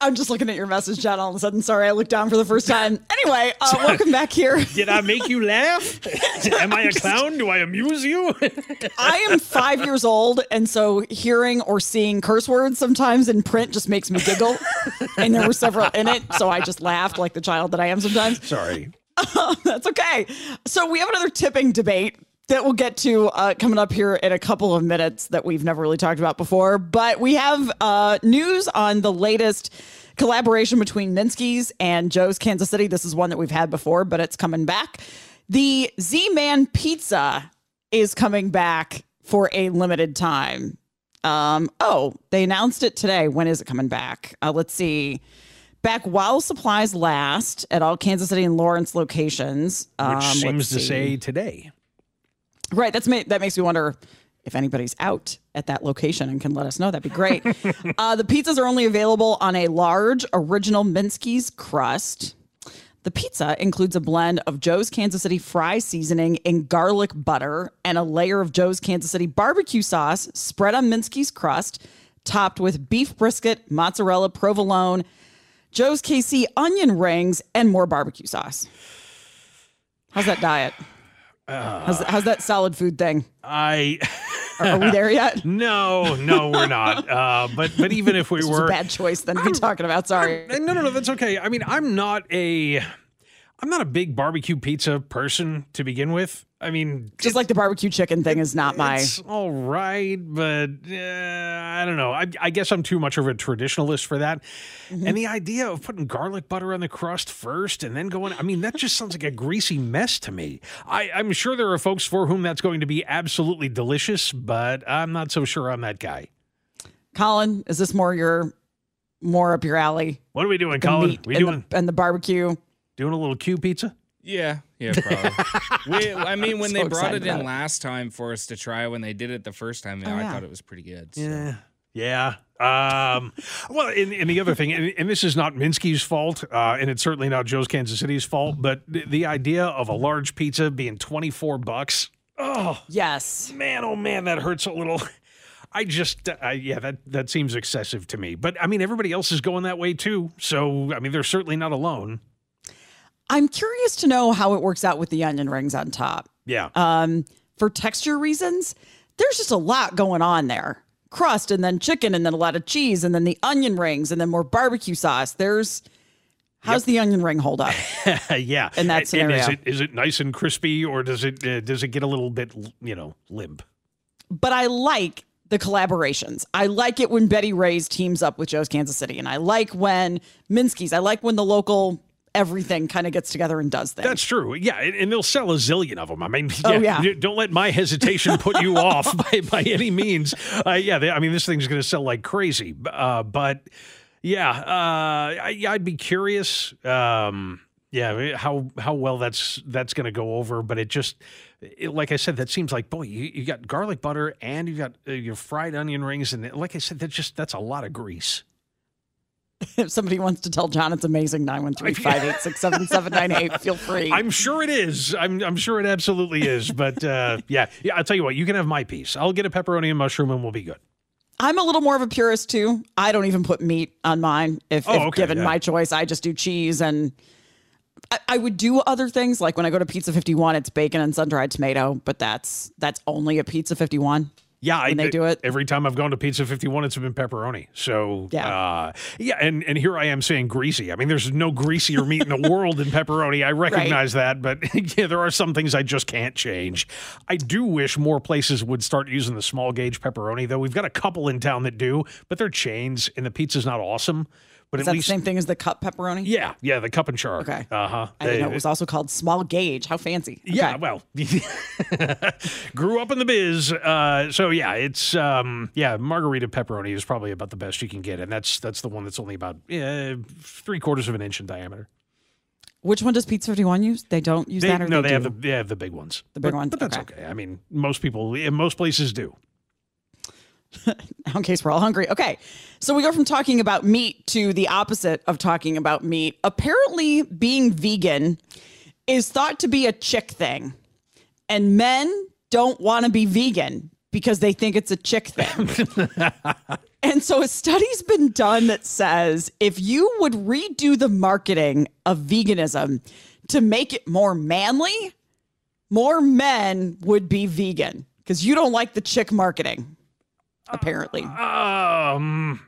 I'm just looking at your message, Jen. All of a sudden, sorry, I looked down for the first time. Anyway, uh, welcome back here. Did I make you laugh? Am I a clown? Do I amuse you? I am five years old, and so hearing or seeing curse words sometimes in print just makes me giggle. and there were several in it, so I just laughed like the child that I am sometimes. Sorry. That's okay. So we have another tipping debate that we'll get to uh, coming up here in a couple of minutes that we've never really talked about before. But we have uh, news on the latest collaboration between Minsky's and Joe's Kansas City. This is one that we've had before, but it's coming back. The Z Man Pizza is coming back for a limited time. Um, oh, they announced it today. When is it coming back? Uh, let's see. Back while supplies last at all Kansas City and Lawrence locations. Which Um, let's seems to say today. Right. That's ma- that makes me wonder if anybody's out at that location and can let us know. That'd be great. uh, the pizzas are only available on a large original Minsky's crust. The pizza includes a blend of Joe's Kansas City fry seasoning in garlic butter and a layer of Joe's Kansas City barbecue sauce spread on Minsky's crust, topped with beef brisket, mozzarella, provolone, Joe's KC onion rings, and more barbecue sauce. How's that diet? How's, how's that solid food thing? I Are, are we there yet? no, no, we're not. Uh, but but even if we were, a bad choice then to be talking about. Sorry. no, no, no, that's okay. I mean, I'm not a, I'm not a big barbecue pizza person to begin with. I mean, Just like the barbecue chicken thing is not my. It's all right, but uh, I don't know. I, I guess I'm too much of a traditionalist for that. Mm-hmm. And the idea of putting garlic butter on the crust first and then going, I mean, that just sounds like a greasy mess to me. I, I'm sure there are folks for whom that's going to be absolutely delicious, but I'm not so sure I'm that guy. Colin, is this more your more up your alley? What are we doing, The Colin? We and doing the, and the barbecue. Doing a little Q pizza? Yeah, yeah, probably. we, I mean, when So they brought it in it. last time for us to try, when they did it the first time, Oh, I yeah. thought it was pretty good. so. Yeah. Yeah. Um, well, and, and the other thing, and, and this is not Minsky's fault, uh, and it's certainly not Joe's Kansas City's fault, but the, the idea of a large pizza being 24 bucks. Oh, Yes. man, oh man, that hurts a little. I just, uh, yeah, that, that seems excessive to me. But I mean, everybody else is going that way too. So, I mean, they're certainly not alone. I'm curious to know how it works out with the onion rings on top. Yeah. Um, for texture reasons, there's just a lot going on there. Crust and then chicken and then a lot of cheese and then the onion rings and then more barbecue sauce. There's how's the onion ring hold up? yeah. in that And- and is it, is it nice and crispy or does it, uh, does it get a little bit, you know, limp? but I like the collaborations. I like it when Betty Rae's teams up with Joe's Kansas City, and I like when Minsky's. I like when the local everything kind of gets together and does things. That's true. Yeah, and, they'll sell a zillion of them. I mean, Oh, yeah. Don't let my hesitation put you off by, by any means. Uh, yeah, they, I mean, this thing's going to sell like crazy. Uh, but yeah, uh, I, I'd be curious. Um, yeah, how how well that's that's going to go over. But it just, it, like I said, that seems like boy, you, you got garlic butter and you've got uh, your fried onion rings, and like I said, that just that's a lot of grease. if somebody wants to tell John it's amazing, 913-586-7798, feel free. I'm sure it is. I'm, I'm sure it absolutely is. But uh, yeah, yeah. I'll tell you what. You can have my piece. I'll get a pepperoni and mushroom, and we'll be good. I'm a little more of a purist too. I don't even put meat on mine. If, Oh, if okay, given yeah. my choice, I just do cheese and I, I would do other things. Like when I go to Pizza 51, it's bacon and sun dried tomato, but that's that's only a Pizza 51. Yeah, when they do it. every time I've gone to Pizza 51, it's been pepperoni. So Yeah. uh, yeah, and and here I am saying greasy. I mean, there's no greasier meat in the world than pepperoni. I recognize that, but yeah, there are some things I just can't change. I do wish more places would start using the small gauge pepperoni, though. We've got a couple in town that do, but they're chains, and the pizza's not awesome. But Is at that least, the same thing as the cup pepperoni? yeah, yeah, the cup and char. Okay. Uh huh. I didn't know it was also called small gauge. How fancy. Yeah, well, grew up in the biz, uh, so yeah, it's um, yeah, Margherita pepperoni is probably about the best you can get, and that's that's the one that's only about uh, three quarters of an inch in diameter. Which one does Pizza 51 use? They don't use They, that or no, they, they have do? the they have the big ones, The big But- ones? but that's Okay. okay. I mean, most people, most places do. in case we're all hungry. Okay. So we go from talking about meat to the opposite of talking about meat. Apparently, being vegan is thought to be a chick thing, and men don't want to be vegan because they think it's a chick thing. and so a study's been done that says if you would redo the marketing of veganism to make it more manly, more men would be vegan because you don't like the chick marketing, apparently. Um,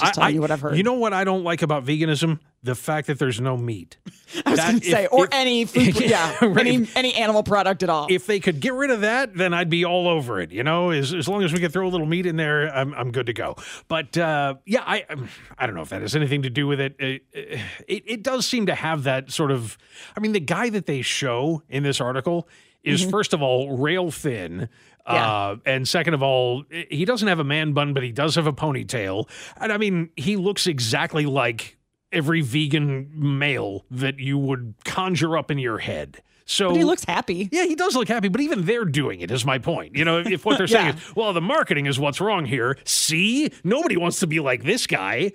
Just telling you what I've heard. You know what I don't like about veganism? The fact that there's no meat. I was going to say, if- or if- any food, yeah, Right. any any animal product at all. if they could get rid of that, then I'd be all over it. You know, as, as long as we could throw a little meat in there, I'm, I'm good to go. But uh, yeah, I um, I don't know if that has anything to do with it. It, it. it does seem to have that sort of. I mean, the guy that they show in this article is first of all rail thin. Yeah. Uh, and second of all, he doesn't have a man bun, but he does have a ponytail. And I mean, he looks exactly like every vegan male that you would conjure up in your head. So but he looks happy. yeah, he does look happy, but even they're doing it, is my point. You know, if, if what they're saying is, well, the marketing is what's wrong here. See, nobody wants to be like this guy.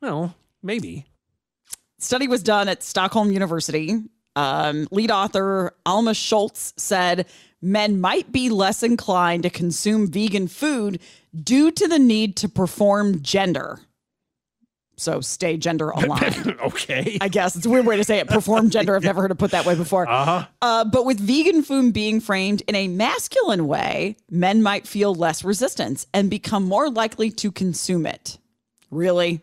Well, maybe. Study was done at Stockholm University. Um, lead author Alma Schultz said men might be less inclined to consume vegan food due to the need to perform gender. So stay gender aligned. okay. I guess it's a weird way to say it. Perform gender. I've never heard it put that way before. Uh-huh. Uh, but with vegan food being framed in a masculine way, men might feel less resistance and become more likely to consume it. Really?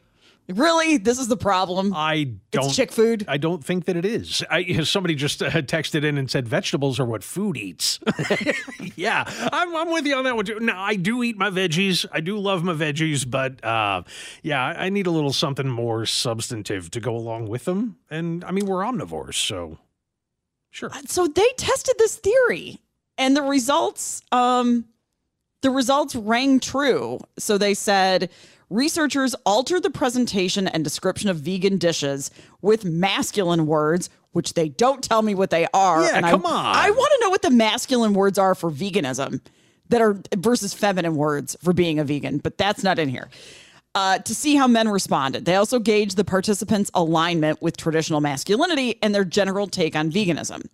Really? This is the problem. I don't. it's chick food. I don't think that it is. I, somebody just uh, texted in and said vegetables are what food eats. yeah, I'm, I'm with you on that one too. Now, I do eat my veggies. I do love my veggies, but uh, yeah, I I need a little something more substantive to go along with them. And I mean, we're omnivores, so sure. so they tested this theory and the results um the results rang true so they said researchers altered the presentation and description of vegan dishes with masculine words which they don't tell me what they are Yeah, and come I, on. I want to know what the masculine words are for veganism that are versus feminine words for being a vegan but that's not in here uh, to see how men responded. They also gauged the participants' alignment with traditional masculinity and their general take on veganism.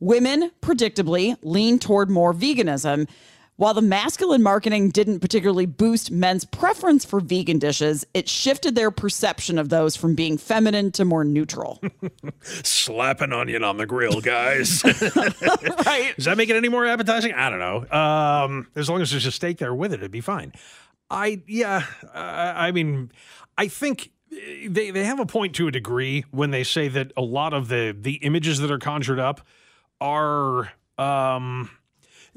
Women, predictably, leaned toward more veganism. While the masculine marketing didn't particularly boost men's preference for vegan dishes, it shifted their perception of those from being feminine to more neutral. Slap an onion on the grill, guys. right. Does that make it any more appetizing? I don't know. Um, as long as there's a steak there with it, it'd be fine. I yeah. Uh, I mean, I think they they have a point to a degree when they say that a lot of the the images that are conjured up are um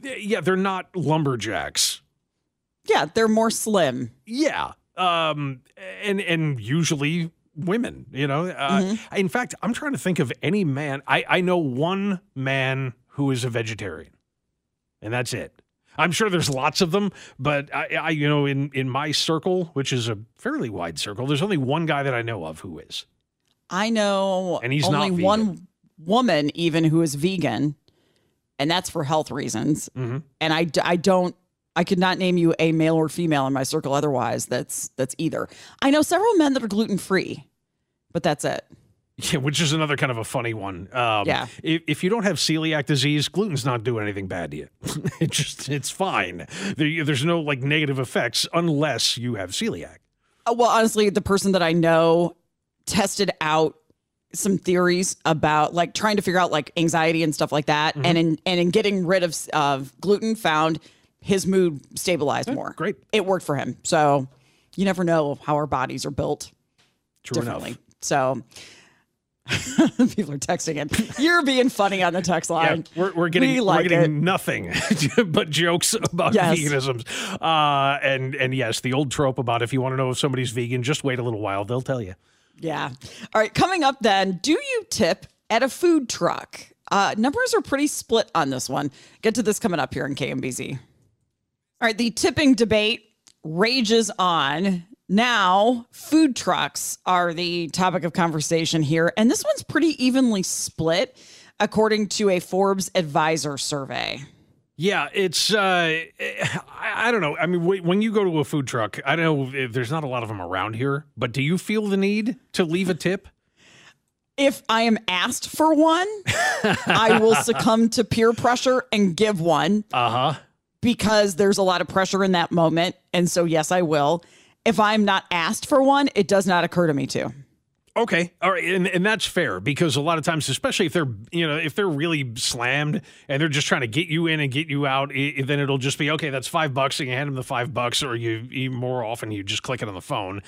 yeah they're not lumberjacks. Yeah, they're more slim. Yeah. Um and and usually women, you know. Uh, In fact, I'm trying to think of any man. I I know one man who is a vegetarian. And that's it. I'm sure there's lots of them, but I, I you know in in my circle, which is a fairly wide circle, there's only one guy that I know of who is. I know And he's only not one woman even who is vegan, and that's for health reasons. Mhm. And I don't I could not name you a male or female in my circle otherwise that's that's either. I know several men that are gluten free, but that's it. Yeah, which is another kind of a funny one. Um, Yeah. If, if you don't have celiac disease, gluten's not doing anything bad to you. it just it's fine. There, there's no like negative effects unless you have celiac. Uh, well, honestly, the person that I know tested out some theories about like trying to figure out like anxiety and stuff like that, and in and in getting rid of of gluten, found his mood stabilized more. great. It worked for him. So you never know how our bodies are built True differently. enough. So people are texting in. You're being funny on the text line. Yeah, we're, we're getting We we're getting nothing but jokes about Yes. veganisms. Uh, and and yes, the old trope about if you want to know if somebody's vegan, just wait a little while, they'll tell you. Yeah. All right. Coming up then, do you tip at a food truck? Uh, numbers are pretty split on this one. Get to this coming up here in KMBZ. All right. The tipping debate rages on. Now, food trucks are the topic of conversation here. And this one's pretty evenly split, according to a Forbes advisor survey. Yeah, it's uh, I, don't know. I mean, when you go to a food truck, I don't know if there's not a lot of them around here, but do you feel the need to leave a tip? If I am asked for one, I will succumb to peer pressure and give one. Uh huh. because there's a lot of pressure in that moment. And so, yes, I will. If I'm not asked for one, it does not occur to me to. Okay, all right, and, and that's fair because a lot of times, especially if they're you know if they're really slammed and they're just trying to get you in and get you out, i then it'll just be okay. That's five bucks, and you hand them the five bucks, or you, you more often you just click it on the phone,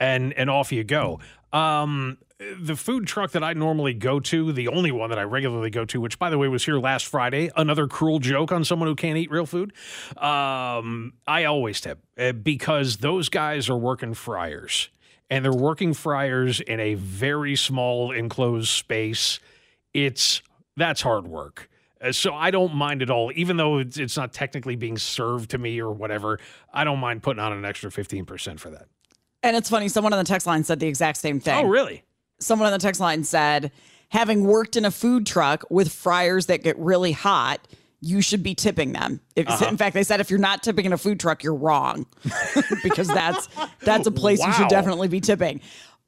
and and off you go. Um, the food truck that I normally go to, the only one that I regularly go to, which by the way was here last Friday, another cruel joke on someone who can't eat real food. Um, I always tip uh, because those guys are working fryers and they're working fryers in a very small enclosed space. It's that's hard work. Uh, So I don't mind at all, even though it's, it's not technically being served to me or whatever. I don't mind putting on an extra fifteen percent for that. And it's funny, someone on the text line said the exact same thing. Oh, really? Someone on the text line said, having worked in a food truck with fryers that get really hot, you should be tipping them. If, Uh-huh. In fact, they said if you're not tipping in a food truck, you're wrong because that's that's a place you should definitely be tipping.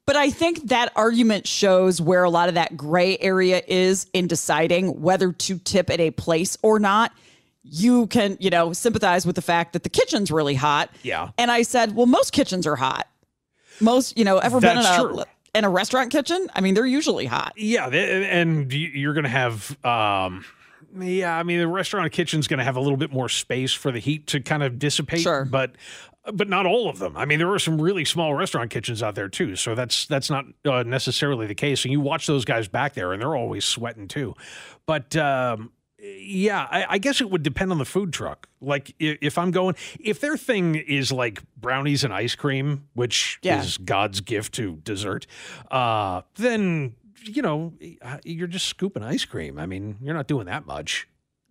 But I think that argument shows where a lot of that gray area is in deciding whether to tip at a place or not. You can, you know, sympathize with the fact that the kitchen's really hot. Yeah. And I said, well, most kitchens are hot. Most, you know, ever been in a true. in a restaurant kitchen? I mean, they're usually hot. Yeah, and you- you're going to have. Um, yeah, I mean, the restaurant kitchen's going to have a little bit more space for the heat to kind of dissipate. Sure. but but not all of them. I mean, there are some really small restaurant kitchens out there too. So that's that's not uh, necessarily the case. And you watch those guys back there, and they're always sweating too. But um, yeah, I, I guess it would depend on the food truck. Like i- if I'm going, if their thing is like brownies and ice cream, which Yeah. is God's gift to dessert, uh, then you know uh, you're just scooping ice cream. I mean, you're not doing that much.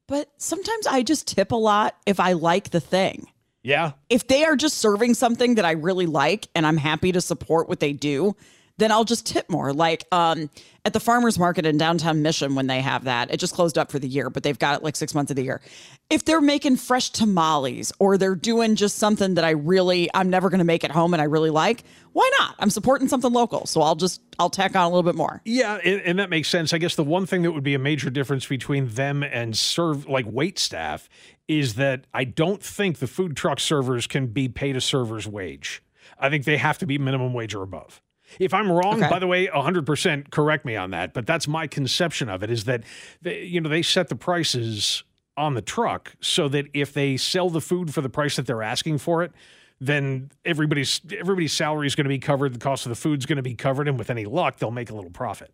But sometimes I just tip a lot if I like the thing. Yeah, If they are just serving something that I really like and I'm happy to support what they do, then I'll just tip more. Like um, at the farmers market in downtown Mission, when they have that, it just closed up for the year, but they've got it like six months of the year. If they're making fresh tamales or they're doing just something that I really, I'm never going to make at home and I really like, why not? I'm supporting something local. So I'll just, I'll tack on a little bit more. Yeah, and, and that makes sense. I guess the one thing that would be a major difference between them and serve like wait staff is that I don't think the food truck servers can be paid a server's wage. I think they have to be minimum wage or above. If I'm wrong, Okay. by the way, 100% correct me on that, but that's my conception of it is that they, you know, they set the prices on the truck so that if they sell the food for the price that they're asking for it, then everybody's everybody's salary is going to be covered, the cost of the food's going to be covered, and with any luck, they'll make a little profit.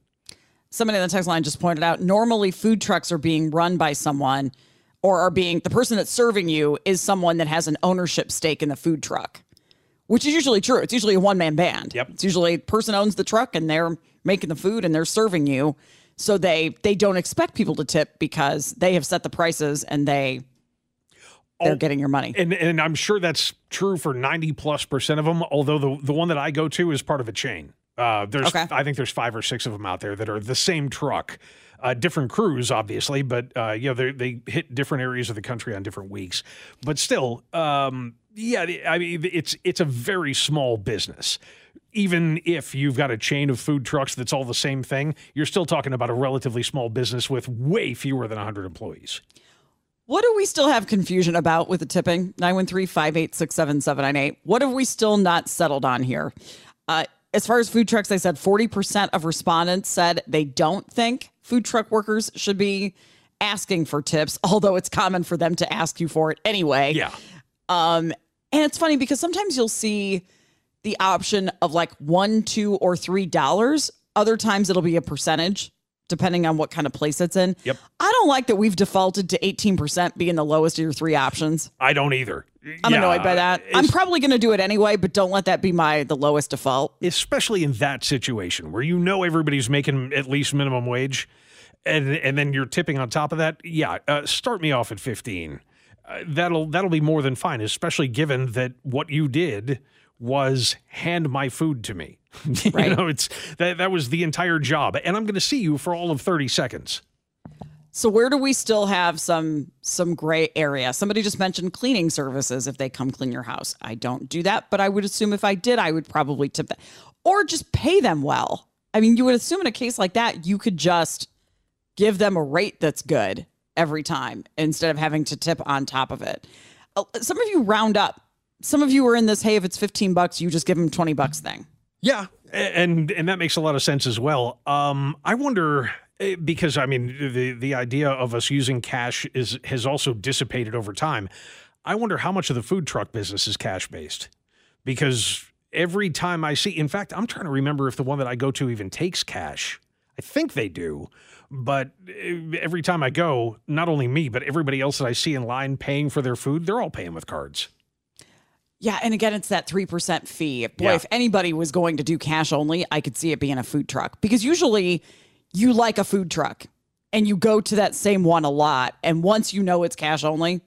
somebody on the text line just pointed out normally food trucks are being run by someone or are being the person that's serving you is someone that has an ownership stake in the food truck which is usually true it's usually a one-man band Yep. it's usually a person owns the truck and they're making the food and they're serving you so they they don't expect people to tip because they have set the prices and they they're Oh, getting your money And and I'm sure that's true for 90 plus percent of them. Although the the one that I go to is part of a chain. Uh, there's Okay. I think there's five or six of them out there that are the same truck, uh, different crews obviously, but uh, you know they they hit different areas of the country on different weeks. But still, um, yeah, I mean it's it's a very small business. Even if you've got a chain of food trucks that's all the same thing, you're still talking about a relatively small business with way fewer than 100 employees. What do we still have confusion about with the tipping? 913 586 7798. What have we still not settled on here? Uh, as far as food trucks, I said 40% of respondents said they don't think food truck workers should be asking for tips, although it's common for them to ask you for it anyway. Yeah. Um, and it's funny because sometimes you'll see the option of like one, two, or three dollars. Other times it'll be a percentage, depending on what kind of place it's in. Yep. I don't like that we've defaulted to 18% being the lowest of your three options. I don't either. I'm Yeah, annoyed by that. I'm probably going to do it anyway, but don't let that be my the lowest default. especially in that situation where you know everybody's making at least minimum wage and and then you're tipping on top of that yeah uh, start me off at 15 uh, that'll that'll be more than fine especially given that what you did was hand my food to me you Right. know it's that that was the entire job and i'm going to see you for all of 30 seconds So where do we still have some some gray area? Somebody just mentioned cleaning services if they come clean your house. I don't do that, but I would assume if I did, I would probably tip them Or just pay them well. I mean, you would assume in a case like that, you could just give them a rate that's good every time instead of having to tip on top of it. Uh, Some of you round up. Some of you are in this, hey, if it's 15 bucks, you just give them 20 bucks thing. Yeah, and and that makes a lot of sense as well. Um, I wonder eh, because I mean the the idea of us using cash is has also dissipated over time. I wonder how much of the food truck business is cash based because every time I see, in fact, I'm trying to remember if the one that I go to even takes cash. I think they do. But eh, every time I go, not only me, but everybody else that I see in line paying for their food, they're all paying with cards. Yeah, and again, it's that three percent fee. Boy, Yeah. if anybody was going to do cash only, I could see it being a food truck because usually you like a food truck and you go to that same one a lot, and once you know it's cash only,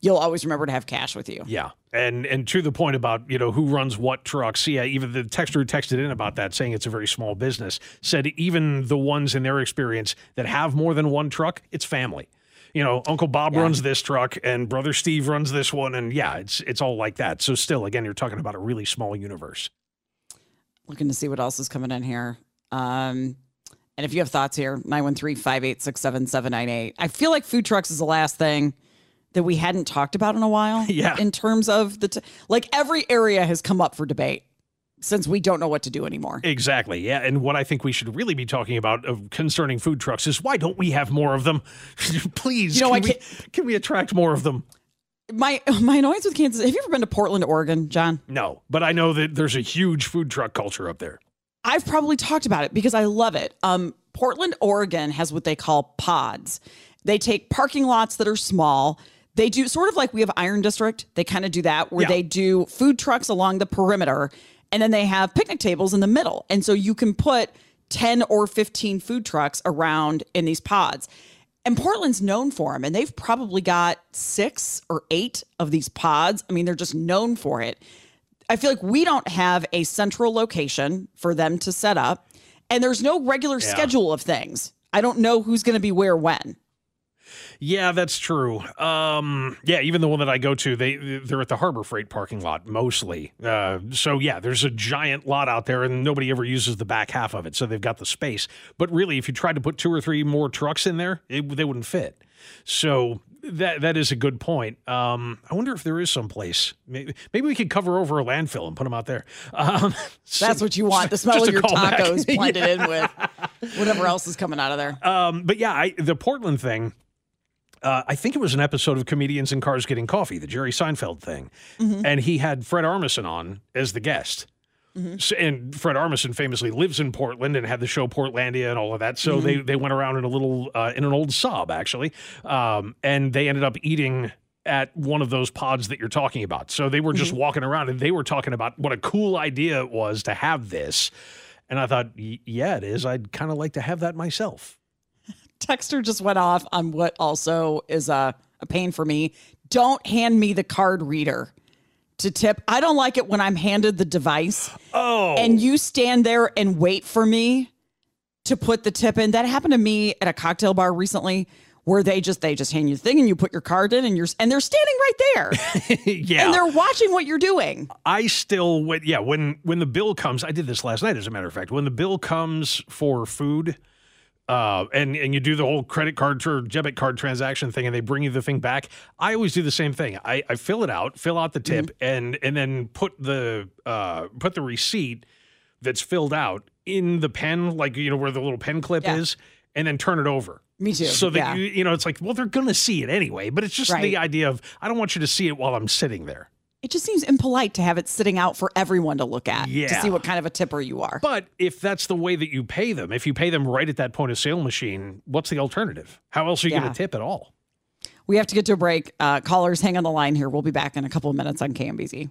you'll always remember to have cash with you. Yeah. And and to the point about, you know, who runs what trucks. Yeah, even the texter who texted in about that saying it's a very small business said even the ones in their experience that have more than one truck, it's family. You know, Uncle Bob runs this truck and brother Steve runs this one and yeah, it's it's all like that. So still again you're talking about a really small universe. Looking to see what else is coming in here. Um, and if you have thoughts here, 913 586 7798. I feel like food trucks is the last thing that we hadn't talked about in a while. Yeah. In terms of the, t- like every area has come up for debate since we don't know what to do anymore. Exactly. Yeah. And what I think we should really be talking about of concerning food trucks is why don't we have more of them? Please, You know, can, I we, can't- can we attract more of them? My my annoyance with Kansas. Have you ever been to Portland, Oregon, John? No, but I know that there's a huge food truck culture up there. I've probably talked about it because I love it. Um, Portland, Oregon has what they call pods. They take parking lots that are small. They do sort of like we have Iron District. They kind of do that where Yeah. they do food trucks along the perimeter and then they have picnic tables in the middle. And so you can put 10 or 15 food trucks around in these pods. And Portland's known for them, and they've probably got six or eight of these pods. I mean, they're just known for it. I feel like we don't have a central location for them to set up, and there's no regular schedule of things. I don't know who's going to be where when. Yeah, that's true. Um, yeah, even the one that I go to, they they're at the Harbor Freight parking lot mostly. Uh, so yeah, there's a giant lot out there, and nobody ever uses the back half of it, so they've got the space. But really, if you tried to put two or three more trucks in there, it, they wouldn't fit. So that that is a good point. Um, I wonder if there is some place. Maybe, maybe we could cover over a landfill and put them out there. Um, That's what you want. The smell of your tacos blended in with whatever else is coming out of there. Um, but yeah, I, the Portland thing. Uh, I think it was an episode of Comedians in Cars Getting Coffee, the Jerry Seinfeld thing, and he had Fred Armisen on as the guest. So, and Fred Armisen famously lives in Portland and had the show Portlandia and all of that. So they they went around in a little uh, in an old Saab actually, um, and they ended up eating at one of those pods that you're talking about. So they were just walking around and they were talking about what a cool idea it was to have this. And I thought, yeah, it is. I'd kind of like to have that myself. Texter just went off on what also is a, a pain for me. Don't hand me the card reader to tip. I don't like it when I'm handed the device Oh, and you stand there and wait for me to put the tip in. That happened to me at a cocktail bar recently where they just they just hand you the thing and you put your card in and you're and they're standing right there yeah. and they're watching what you're doing. I still, yeah, when when the bill comes, I did this last night, as a matter of fact. When the bill comes for food, uh, and and you do the whole credit card or debit card transaction thing, and they bring you the thing back, I always do the same thing. I, I fill it out, fill out the tip, and and then put the uh, put the receipt that's filled out in the pen, like you know where the little pen clip Yeah. is. and then turn it over. Me too. So that yeah. you, you know, it's like, well, they're going to see it anyway. But it's just Right. the idea of I don't want you to see it while I'm sitting there. It just seems impolite to have it sitting out for everyone to look at yeah. to see what kind of a tipper you are. But if that's the way that you pay them, if you pay them right at that point of sale machine, what's the alternative? How else are you Yeah. going to tip at all? We have to get to a break. Uh, callers, hang on the line here. We'll be back in a couple of minutes on KMBZ.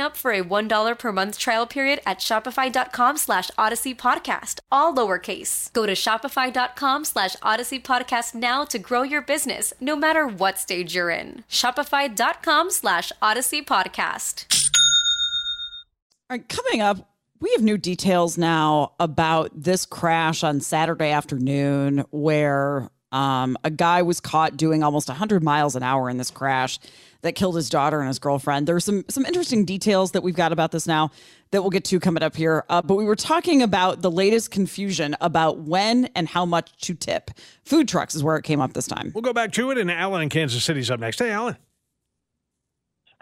up for a $1 per month trial period at shopify.com slash odyssey podcast, all lowercase. Go to shopify.com slash odyssey podcast now to grow your business, no matter what stage you're in. Shopify.com slash odyssey podcast. All right, coming up, we have new details now about this crash on Saturday afternoon where um, a guy was caught doing almost 100 miles an hour in this crash that killed his daughter and his girlfriend. There's some some interesting details that we've got about this now that we'll get to coming up here. Uh, but we were talking about the latest confusion about when and how much to tip. Food trucks is where it came up this time. We'll go back to it, and Alan in Kansas City's up next. Hey, Alan.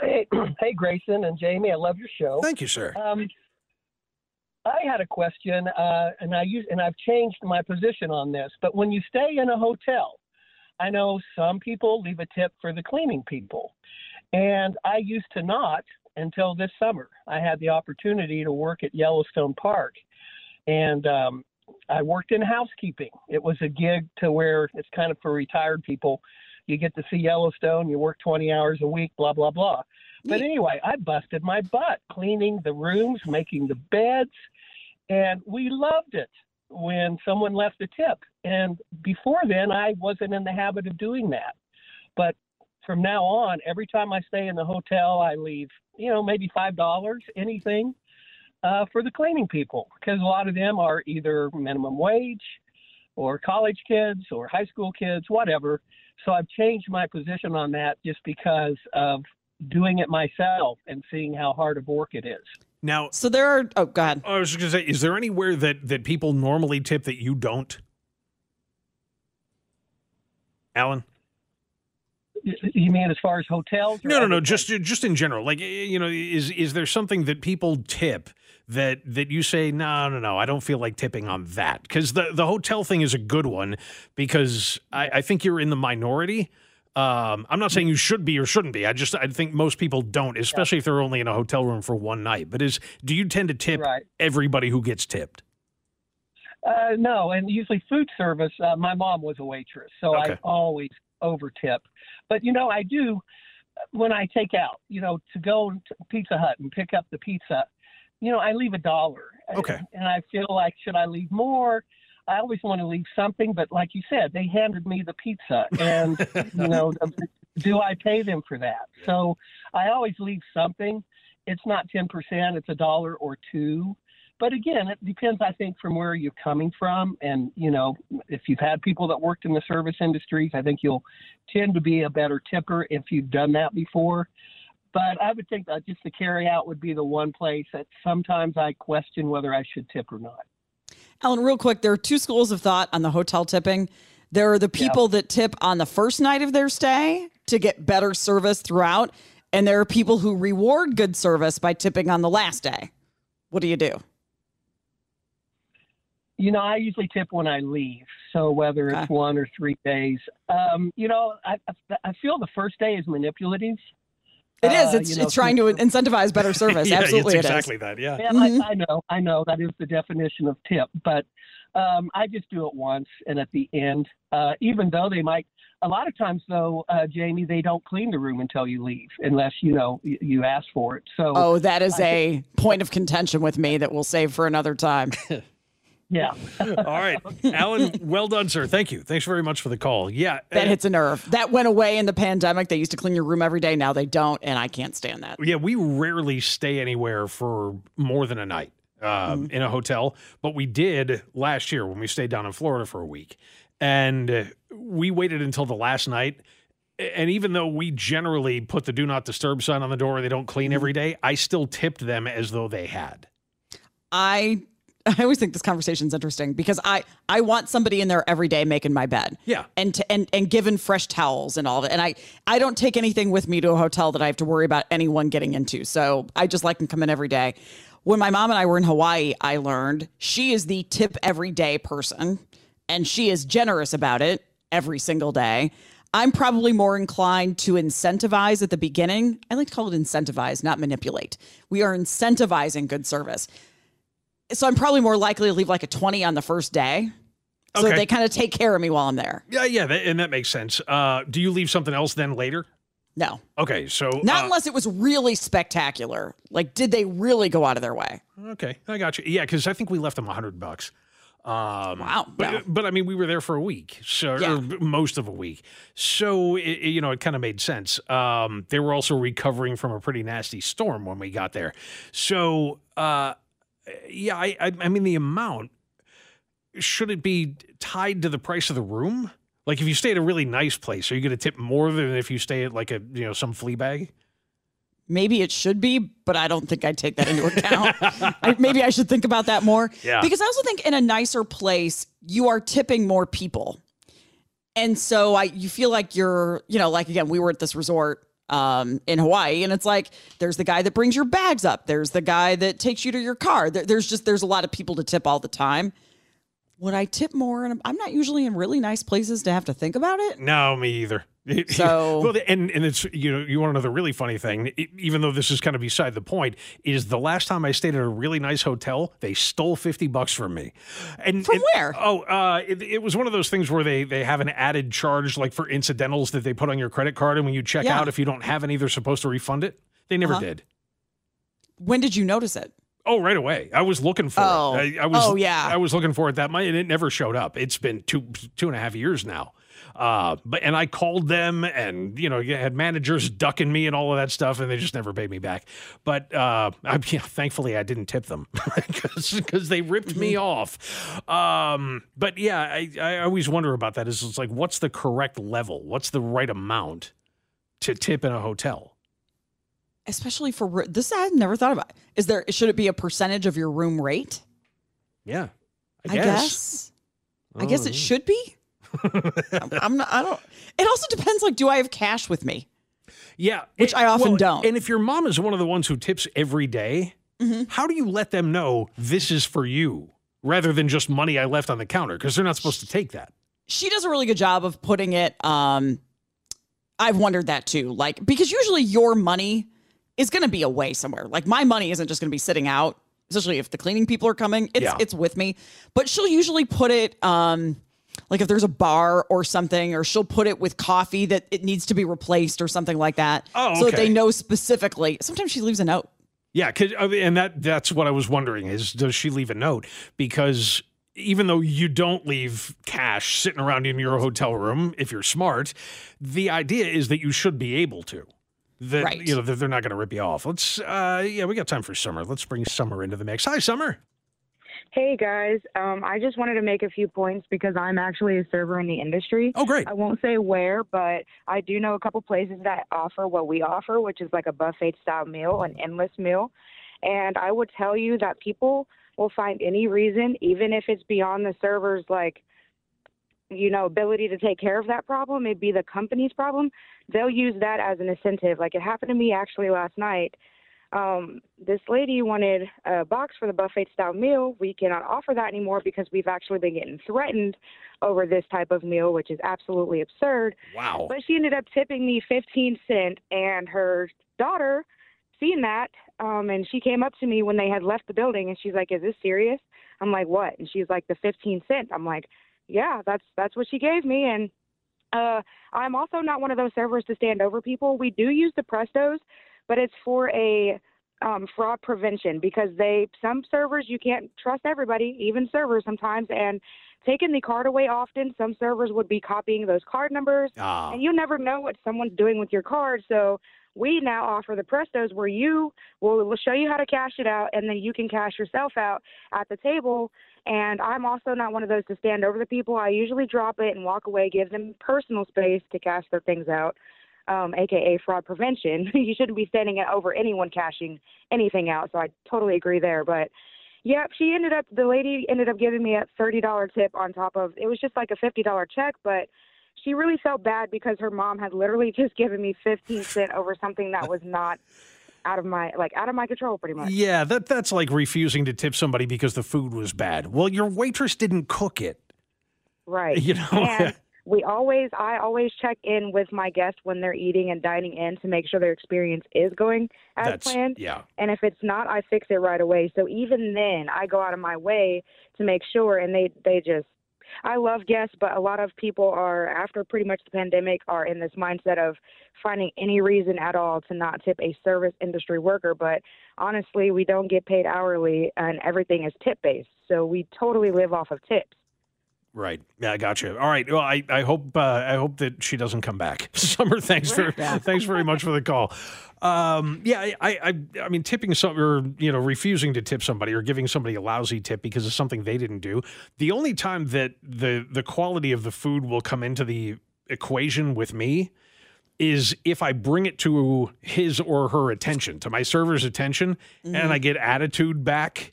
Hey, hey, Grayson and Jamie, I love your show. Thank you, sir. Um, I had a question, uh, and I use and I've changed my position on this. But when you stay in a hotel, I know some people leave a tip for the cleaning people, and I used to not until this summer. I had the opportunity to work at Yellowstone Park, and um, I worked in housekeeping. It was a gig to where it's kind of for retired people. You get to see Yellowstone, you work 20 hours a week, blah, blah, blah. But anyway, I busted my butt cleaning the rooms, making the beds, and we loved it when someone left a tip. And before then, I wasn't in the habit of doing that. But from now on, every time I stay in the hotel, I leave, you know, maybe $5, anything uh, for the cleaning people, because a lot of them are either minimum wage or college kids or high school kids, whatever. So I've changed my position on that just because of doing it myself and seeing how hard of work it is. Now, So there are, oh, God. I was just going to say, is there anywhere that, that people normally tip that you don't? Alan? You mean as far as hotels? No, no, no. Just just in general, like you know, is is there something that people tip that that you say, no, no, no, I don't feel like tipping on that because the the hotel thing is a good one because I, I think you're in the minority. Um, I'm not saying you should be or shouldn't be. I just I think most people don't, especially if they're only in a hotel room for one night. But is do you tend to tip Right. everybody who gets tipped? Uh, no, and usually food service. Uh, my mom was a waitress, so Okay. I always over tip. But you know, I do when I take out, you know, to go to Pizza Hut and pick up the pizza, you know, I leave a dollar. Okay. And I feel like, should I leave more? I always want to leave something, but like you said, they handed me the pizza, and you know, do I pay them for that? So I always leave something. It's not ten percent; it's a dollar or two. But again, it depends, I think, from where you're coming from, and you know, if you've had people that worked in the service industries, I think you'll tend to be a better tipper if you've done that before. But I would think that just the carry out would be the one place that sometimes I question whether I should tip or not. Ellen, real quick, there are two schools of thought on the hotel tipping. There are the people that tip on the first night of their stay to get better service throughout, and there are people who reward good service by tipping on the last day. What do you do? You know, I usually tip when I leave. So whether it's one or three days, um, you know, I, I- I feel the first day is manipulative. It is. Uh, It's you know, it's trying to incentivize better service. yeah, Absolutely, it's it exactly that. Yeah. Yeah, I, I know, I know that is the definition of tip, but um, I just do it once and at the end. Uh, even though they might, a lot of times though, uh, Jamie, they don't clean the room until you leave, unless you know you, you ask for it. So Oh, that is a point of contention with me that we'll save for another time. yeah, All right, Alan. Well done, sir. Thank you. Thanks very much for the call. Yeah. That uh, hits a nerve. That went away in the pandemic. They used to clean your room every day. Now they don't, and I can't stand that. Yeah, we rarely stay anywhere for more than a night uh, Mm-hmm. in a hotel, but we did last year when we stayed down in Florida for a week, and we waited until the last night. And even though we generally put the do not disturb sign on the door, they don't Mm-hmm. clean every day. I still tipped them as though they had. I I always think this conversation's interesting because I I want somebody in there every day making my bed. Yeah. And to, and and given fresh towels and all of it. And I I don't take anything with me to a hotel that I have to worry about anyone getting into. So I just like them come in every day. When my mom and I were in Hawaii, I learned she is the tip every day person and she is generous about it every single day. I'm probably more inclined to incentivize at the beginning. I like to call it incentivize, not manipulate. We are incentivizing good service so I'm probably more likely to leave like a 20 on the first day. So Okay. they kind of take care of me while I'm there. Yeah, yeah, that, and that makes sense. Uh, do you leave something else then later? No, Okay, so not uh, unless it was really spectacular. Like, did they really go out of their way? Okay, I got you. Yeah, because I think we left them a hundred bucks. Um, Wow, But, no. but I mean, we were there for a week, so Yeah. most of a week. So it- you know, it kind of made sense. Um, they were also recovering from a pretty nasty storm when we got there. So uh, yeah, I, I, I mean, the amount should it be tied to the price of the room? Like, if you stay at a really nice place, are you going to tip more than if you stay at like a you know some flea bag? Maybe it should be, but I don't think I'd take that into account. I, maybe I should think about that more. Yeah. Because I also think in a nicer place, you are tipping more people. And so I you feel like you're, you know, like again, we were at this resort um, in Hawaii, and it's like there's the guy that brings your bags up, there's the guy that takes you to your car. There, there's just there's a lot of people to tip all the time. Would I tip more? And I'm not usually in really nice places to have to think about it. No, me either. So- well, and and it's you know you want to know the really funny thing, even though this is kind of beside the point, is the last time I stayed at a really nice hotel, they stole fifty bucks from me. And From and- where? Oh, uh, it, it was one of those things where they they have an added charge like for incidentals that they put on your credit card, and when you check Yeah. out, if you don't have any, they're supposed to refund it. They never Uh-huh. did. When did you notice it? Oh, right away. I was looking for Oh. it. I, I was. Oh, yeah. I was looking for it that month, and it never showed up. It's been two two and a half years now. Uh, but and I called them, and you know, had managers ducking me and all of that stuff, and they just never paid me back. But uh, I, yeah, thankfully, I didn't tip them because they ripped me off. Um, but yeah, I, I always wonder about that. Is it's like, what's the correct level? What's the right amount to tip in a hotel? Especially for this, I've never thought about. Is there should it be a percentage of your room rate? Yeah, I guess. I guess it should be. I'm- I'm not. I don't. It also depends. Like, do I have cash with me? Yeah, Which I often don't. And if your mom is one of the ones who tips every day, Mm-hmm. how do you let them know this is for you rather than just money I left on the counter? Because they're not supposed to take that. She does a really good job of putting it. Um, I've wondered that too. Like, because usually your money is going to be away somewhere. Like, my money isn't just going to be sitting out. Especially if the cleaning people are coming, it's Yeah. it's with me. But she'll usually put it. Um, Like if there's a bar or something, or she'll put it with coffee that it needs to be replaced or something like that. Oh, So that they know specifically. Sometimes she leaves a note. Yeah, mean, and that that's what I was wondering is does she leave a note because even though you don't leave cash sitting around in your hotel room if you're smart, the idea is that you should be able to. That Right. you know that they're not going to rip you off. Let's uh yeah, we got time for summer. Let's bring summer into the mix. Hi, summer. Hey guys, um, I just wanted to make a few points because I'm actually a server in the industry. Oh, great. I won't say where, but I do know a couple places that offer what we offer, which is like a buffet style meal, an endless meal. And I would tell you that people will find any reason, even if it's beyond the server's like, you know, ability to take care of that problem, it'd be the company's problem. They'll use that as an incentive. Like it happened to me actually last night um, this lady wanted a box for the buffet style meal. We cannot offer that anymore because we've actually been getting threatened over this type of meal, which is absolutely absurd. Wow. But she ended up tipping me 15 cent, and her daughter seen that, um, and she came up to me when they had left the building, and she's like, "Is this serious?" I'm like, "What?" And she's like, "The 15 cent." I'm like, "Yeah, that's that's what she gave me." And uh, I'm also not one of those servers to stand over people. We do use the Prestos, but it's for a um, fraud prevention because they some servers you can't trust everybody, even servers sometimes, and taking the card away often. Some servers would be copying those card numbers, Ah. and you never know what someone's doing with your card. So we now offer the Prestos where you will will show you how to cash it out, and then you can cash yourself out at the table. And I'm also not one of those to stand over the people. I usually drop it and walk away, give them personal space to cash their things out um, aka fraud prevention. you shouldn't be standing over anyone cashing anything out. So I totally agree there. But yeah, she ended up the lady ended up giving me a thirty dollar tip on top of it was just like a fifty dollar check, but she really felt bad because her mom had literally just given me fifteen cent over something that was not out of my like out of my control pretty much. Yeah, that that's like refusing to tip somebody because the food was bad. Well, your waitress didn't cook it. Right. You know? And we always, I always check in with my guests when they're eating and dining in to make sure their experience is going as That's planned. yeah. And if it's not, I fix it right away. So even then, I go out of my way to make sure. And they, they just, I love guests, but a lot of people are, after pretty much the pandemic, are in this mindset of finding any reason at all to not tip a service industry worker. But honestly, we don't get paid hourly and everything is tip based. So we totally live off of tips. Right. Yeah, I got you. All right. Well, I, I hope uh, I hope that she doesn't come back. Summer, thanks for thanks very much for the call. Um, yeah, I, I I mean tipping some or you know refusing to tip somebody or giving somebody a lousy tip because of something they didn't do. The only time that the the quality of the food will come into the equation with me is if I bring it to his or her attention, to my server's attention, and I get attitude back.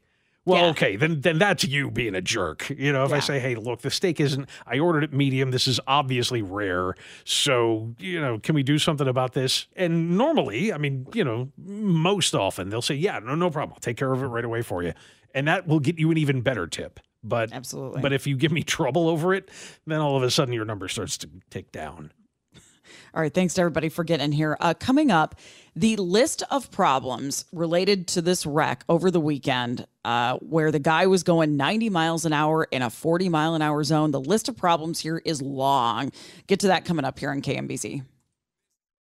Well, Yeah. okay, then then that's you being a jerk. You know, if I say, "Hey, look, the steak isn't. I ordered it medium. This is obviously rare. So, you know, can we do something about this?" And normally, I mean, you know, most often they'll say, "Yeah, no, no problem. I'll take care of it right away for you," and that will get you an even better tip. But Absolutely. But if you give me trouble over it, then all of a sudden your number starts to tick down. All right, thanks to everybody for getting here. Uh, coming up, the list of problems related to this wreck over the weekend, uh, where the guy was going 90 miles an hour in a 40 mile an hour zone. The list of problems here is long. Get to that coming up here on KMBZ.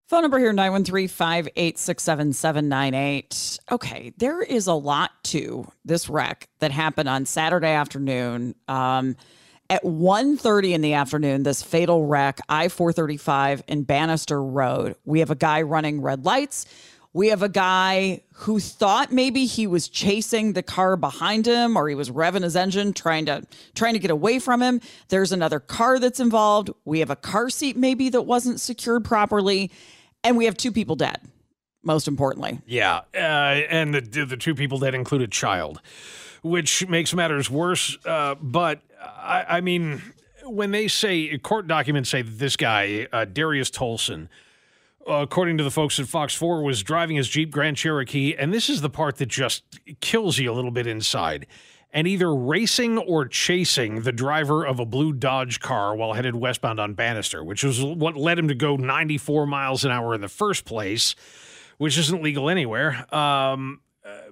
Phone number here 913 586 7798. Okay, there is a lot to this wreck that happened on Saturday afternoon. Um, at 1.30 in the afternoon, this fatal wreck, I-435 in Bannister Road. We have a guy running red lights. We have a guy who thought maybe he was chasing the car behind him or he was revving his engine trying to trying to get away from him. There's another car that's involved. We have a car seat maybe that wasn't secured properly and we have two people dead. Most importantly. Yeah, uh, and the the two people that include a child, which makes matters worse. Uh, but I, I mean, when they say court documents say that this guy uh, Darius Tolson, according to the folks at Fox Four, was driving his Jeep Grand Cherokee, and this is the part that just kills you a little bit inside. And either racing or chasing the driver of a blue Dodge car while headed westbound on Bannister, which was what led him to go 94 miles an hour in the first place which isn't legal anywhere. Um, uh,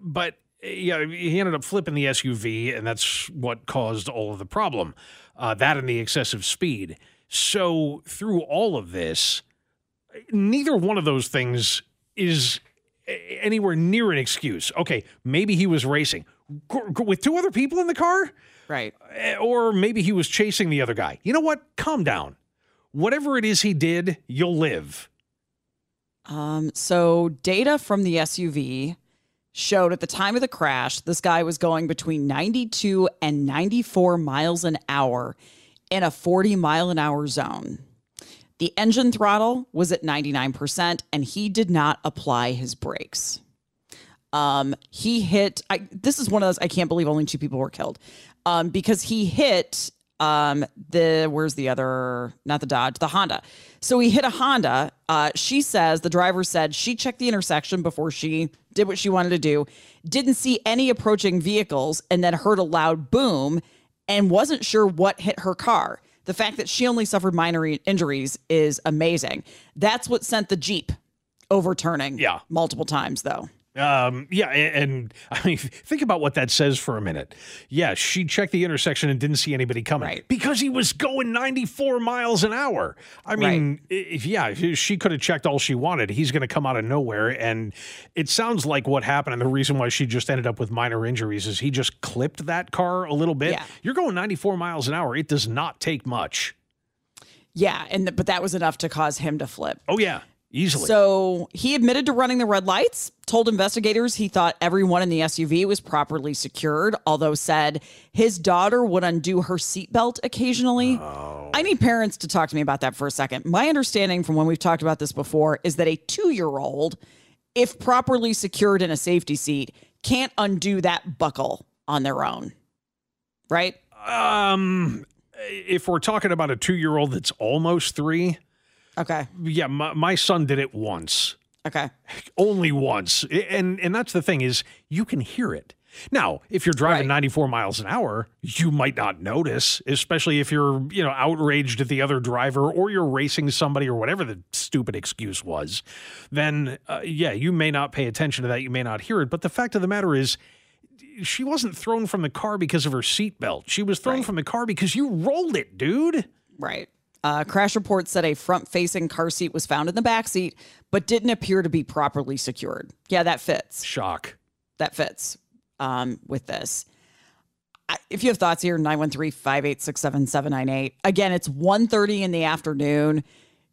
but yeah, he ended up flipping the SUV, and that's what caused all of the problem. uh, that and the excessive speed. So through all of this, neither one of those things is anywhere near an excuse. Okay, maybe he was racing with two other people in the car, Right. Eh, or maybe he was chasing the other guy. You know what? Calm down. Whatever it is he did, you'll live. Um, so data from the SUV showed at the time of the crash, this guy was going between 92 and 94 miles an hour in a 40 mile an hour zone. The engine throttle was at 99%, and he did not apply his brakes. Um, he hit. I, this is one of those. I can't believe only two people were killed, um, because he hit um the where's the other not the Dodge the Honda. So he hit a Honda. Uh, she says the driver said she checked the intersection before she did what she wanted to do, didn't see any approaching vehicles, and then heard a loud boom and wasn't sure what hit her car. The fact that she only suffered minor injuries is amazing. That's what sent the Jeep overturning Yeah. multiple times, though. Um, yeah, a- and, I mean, think about what that says for a minute. Yeah, she checked the intersection and didn't see anybody coming Right. because he was going 94 miles an hour. I mean, if, yeah, if she could have checked all she wanted. He's going to come out of nowhere, and it sounds like what happened. And the reason why she just ended up with minor injuries is he just clipped that car a little bit. Yeah. You're going 94 miles an hour. It does not take much. Yeah, and th- but that was enough to cause him to flip. Oh yeah, easily. So he admitted to running the red lights, told investigators he thought everyone in the SUV was properly secured, although said his daughter would undo her seatbelt occasionally. I need parents to talk to me about that for a second. My understanding from when we've talked about this before is that a two year old, if properly secured in a safety seat, can't undo that buckle on their own. Right? um, if we're talking about a two year old that's almost three, Okay. yeah, my, my son did it once. Okay. only once and and that's the thing is you can hear it now if you're driving Right. 94 miles an hour you might not notice especially if you're you know outraged at the other driver or you're racing somebody or whatever the stupid excuse was then uh, yeah you may not pay attention to that you may not hear it but the fact of the matter is she wasn't thrown from the car because of her seatbelt she was thrown Right. from the car because you rolled it dude Right. Uh, crash report said a front facing car seat was found in the back seat, but didn't appear to be properly secured. Yeah, that fits. shock That fits um, with this. I- If you have thoughts here, 913-586-7798. Again, it's 1.30 in the afternoon.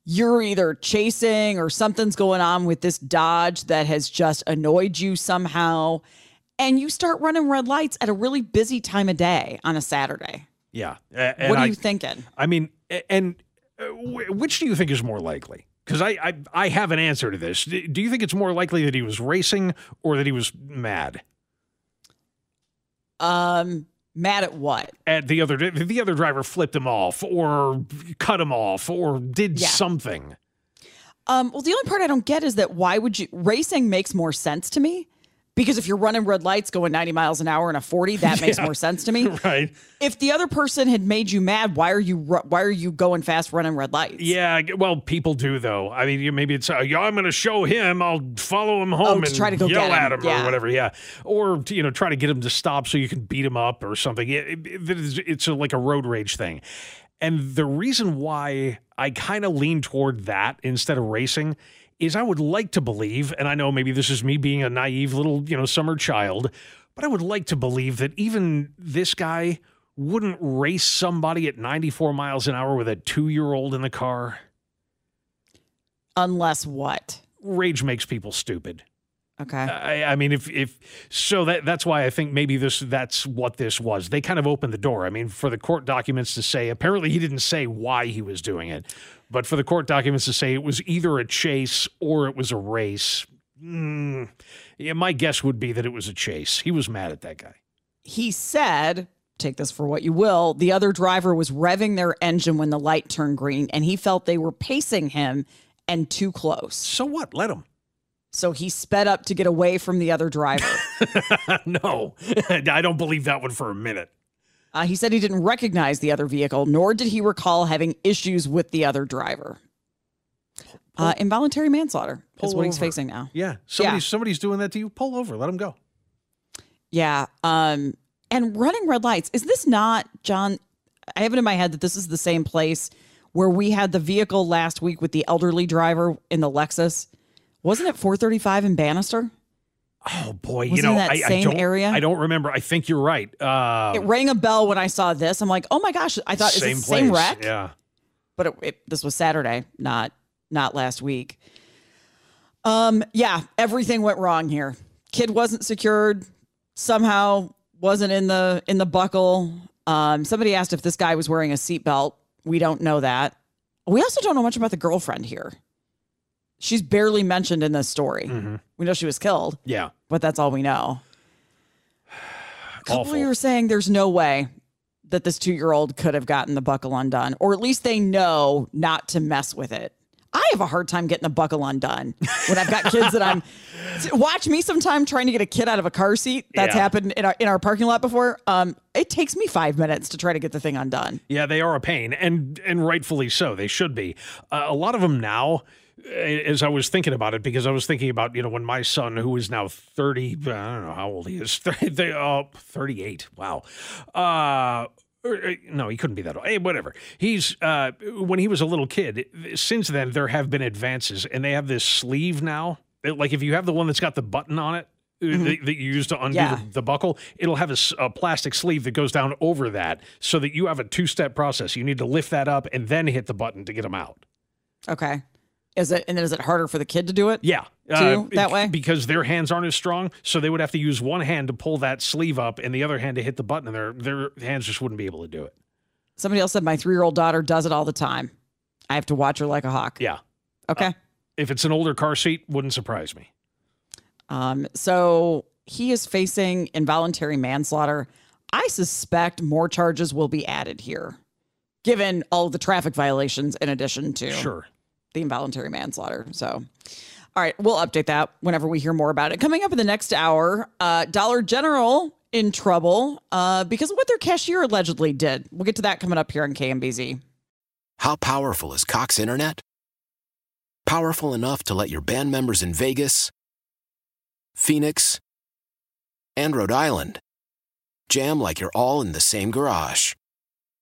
You're either chasing or something's going on with this Dodge that has just annoyed you somehow. And you start running red lights at a really busy time of day on a Saturday. yeah and what are I- you thinking? I mean, and uh, which do you think is more likely? Because I, I I have an answer to this. Do you think it's more likely that he was racing or that he was mad Um, mad at what? at the other the other driver flipped him off or cut him off or did Yeah. something? Um, well, the only part I don't get is that why would you racing makes more sense to me because if you're running red lights going 90 miles an hour in a 40, that makes Yeah. more sense to me. Right? If the other person had made you mad, why are you why are you going fast running red lights? Yeah. Well, people do though. I mean, you- maybe it's uh, yeah, I'm going to show him. I'll follow him home Oh, and try to go yell him. at him Yeah. or whatever. Yeah. Or you know, try to get him to stop so you can beat him up or something. It- it- it's it's a, like a road rage thing. And the reason why I kind of lean toward that instead of racing is I would like to believe, and I know maybe this is me being a naive little, you know, summer child, but I would like to believe that even this guy wouldn't race somebody at 94 miles an hour with a two year old in the car. Unless what? Rage makes people stupid. Okay. I, I mean, if if so, that that's why I think maybe this that's what this was. They kind of opened the door. I mean, for the court documents to say apparently he didn't say why he was doing it, but for the court documents to say it was either a chase or it was a race. Mm, yeah, my guess would be that it was a chase. He was mad at that guy. he said, take this for what you will, the other driver was revving their engine when the light turned green and he felt they were pacing him and too close. So what? Let him. So he sped up to get away from the other driver. no, I don't believe that one for a minute. Uh, he said he didn't recognize the other vehicle, nor did he recall having issues with the other driver. Uh, involuntary manslaughter is Pull what he's over. facing now. Yeah, somebody's somebody's doing that to you. Pull over. Let him go. Yeah. Um, and running red lights is this not John? I have it in my head that this is the same place where we had the vehicle last week with the elderly driver in the Lexus. Wasn't it 435 in Bannister? Oh boy, Was you know, that I, I same don't, area? I don't remember. I think you're right. Uh, it rang a bell when I saw this. I'm like, oh my gosh! I thought same it's the same wreck, Yeah. but it, it, this was Saturday, not not last week. Um, yeah, everything went wrong here. Kid wasn't secured. Somehow wasn't in the in the buckle. Um, somebody asked if this guy was wearing a seatbelt. We don't know that. We also don't know much about the girlfriend here. She's barely mentioned in this story. Mm-hmm. We know she was killed, Yeah. but that's all we know. A couple Awful. of you were saying there's no way that this two year old could have gotten the buckle undone, or at least they know not to mess with it. I have a hard time getting the buckle undone when I've got kids that I'm. Watch me sometime trying to get a kid out of a car seat. That's Yeah. happened in our in our parking lot before. Um, it takes me five minutes to try to get the thing undone. Yeah, they are a pain, and and rightfully so. They should be. Uh, a lot of them now. As I was thinking about it, because I was thinking about you know when my son, who is now thirty, I don't know how old he is, they, uh, thirty-eight. Wow. Uh, uh, no, he couldn't be that old. Hey, whatever. He's uh, when he was a little kid. Since then, there have been advances, and they have this sleeve now. Like if you have the one that's got the button on it. uh, That, that you use to undo Yeah. the, the buckle, it'll have a plastic sleeve that goes down over that so that you have a two step process. You need to lift that up and then hit the button to get them out. Okay, is it and then is it harder for the kid to do it? Yeah. Too, that way? Because their hands aren't as strong. So they would have to use one hand to pull that sleeve up and the other hand to hit the button, and their, their hands just wouldn't be able to do it. Somebody else said my three year old daughter does it all the time. I have to watch her like a hawk. Yeah. Okay. If it's an older car seat, wouldn't surprise me. Um, so he is facing involuntary manslaughter. I suspect more charges will be added here, given all the traffic violations in addition to Sure. The involuntary manslaughter. So, all right, we'll update that whenever we hear more about it. Coming up in the next hour, uh, Dollar General in trouble uh, because of what their cashier allegedly did. We'll get to that coming up here on KMBZ. How powerful is Cox Internet? Powerful enough to let your band members in Vegas, Phoenix, and Rhode Island jam like you're all in the same garage.